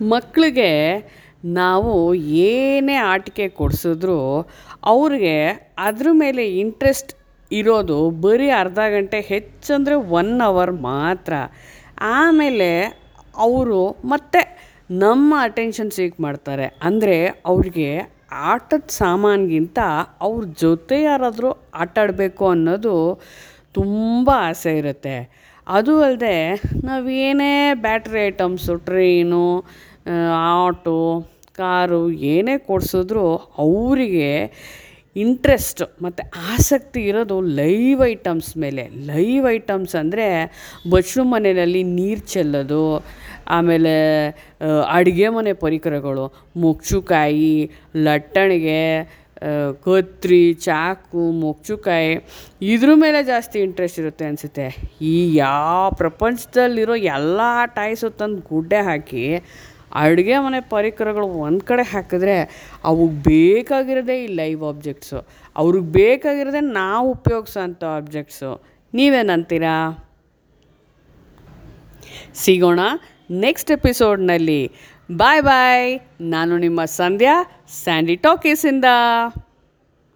ಮಕ್ಕಳಿಗೆ ನಾವು ಏನೇ ಆಟಿಕೆ ಕೊಡಿಸಿದ್ರೂ ಅವ್ರಿಗೆ ಅದ್ರ ಮೇಲೆ ಇಂಟ್ರೆಸ್ಟ್ ಇರೋದು ಬರೀ ಅರ್ಧ ಗಂಟೆ ಹೆಚ್ಚಂದರೆ ಒನ್ ಅವರ್ ಮಾತ್ರ. ಆಮೇಲೆ ಅವರು ಮತ್ತೆ ನಮ್ಮ ಅಟೆನ್ಷನ್ ಸೀಕ್ ಮಾಡ್ತಾರೆ. ಅಂದರೆ ಅವ್ರಿಗೆ ಆಟದ ಸಾಮಾನಿಗಿಂತ ಅವ್ರ ಜೊತೆ ಯಾರಾದರೂ ಆಟಾಡಬೇಕು ಅನ್ನೋದು ತುಂಬ ಆಸೆ ಇರುತ್ತೆ. ಅದು ಅಲ್ಲದೆ ನಾವು ಏನೇ battery items, train auto, car ಏನೇ ಕೊಡಿಸಿದ್ರೂ ಅವರಿಗೆ ಇಂಟ್ರೆಸ್ಟ್ ಮತ್ತು ಆಸಕ್ತಿ ಇರೋದು ಲೈವ್ ಐಟಮ್ಸ್ ಮೇಲೆ. ಲೈವ್ ಐಟಮ್ಸ್ ಅಂದರೆ ಬಚ್ಚು ಮನೆಯಲ್ಲಿ ನೀರು ಚೆಲ್ಲೋದು, ಆಮೇಲೆ ಅಡುಗೆ ಮನೆ ಪರಿಕರಗಳು, ಮುಚ್ಚುಕಾಯಿ, ಲಟ್ಟಣಿಗೆ ಕತ್ರಿ, ಚಾಕು, ಮೊಗ್ಚುಕಾಯಿ, ಇದ್ರ ಮೇಲೆ ಜಾಸ್ತಿ ಇಂಟ್ರೆಸ್ಟ್ ಇರುತ್ತೆ ಅನಿಸುತ್ತೆ. ಈ ಯಾವ ಪ್ರಪಂಚದಲ್ಲಿರೋ ಎಲ್ಲ ಟಾಯ್ಸು ತಂದು ಗುಡ್ಡೆ ಹಾಕಿ, ಅಡುಗೆ ಮನೆ ಪರಿಕರಗಳು ಒಂದು ಕಡೆ ಹಾಕಿದ್ರೆ ಅವಕ್ಕೆ ಬೇಕಾಗಿರೋದೇ ಈ ಲೈವ್ ಆಬ್ಜೆಕ್ಟ್ಸು ಅವ್ರಿಗೆ ಬೇಕಾಗಿರೋದೇ ನಾವು ಉಪಯೋಗಿಸೋ ಅಂಥ ಆಬ್ಜೆಕ್ಟ್ಸು ನೀವೇನಂತೀರಾ ಸಿಗೋಣ. ನೆಕ್ಸ್ಟ್ ಎಪಿಸೋಡ್ನಲ್ಲಿ ಬಾಯ್ ಬಾಯ್ ನಾನು ನಿಮ್ಮ ಸಂಧ್ಯಾ ಸ್ಯಾಂಡಿ ಟಾಕೀಸಿಂದ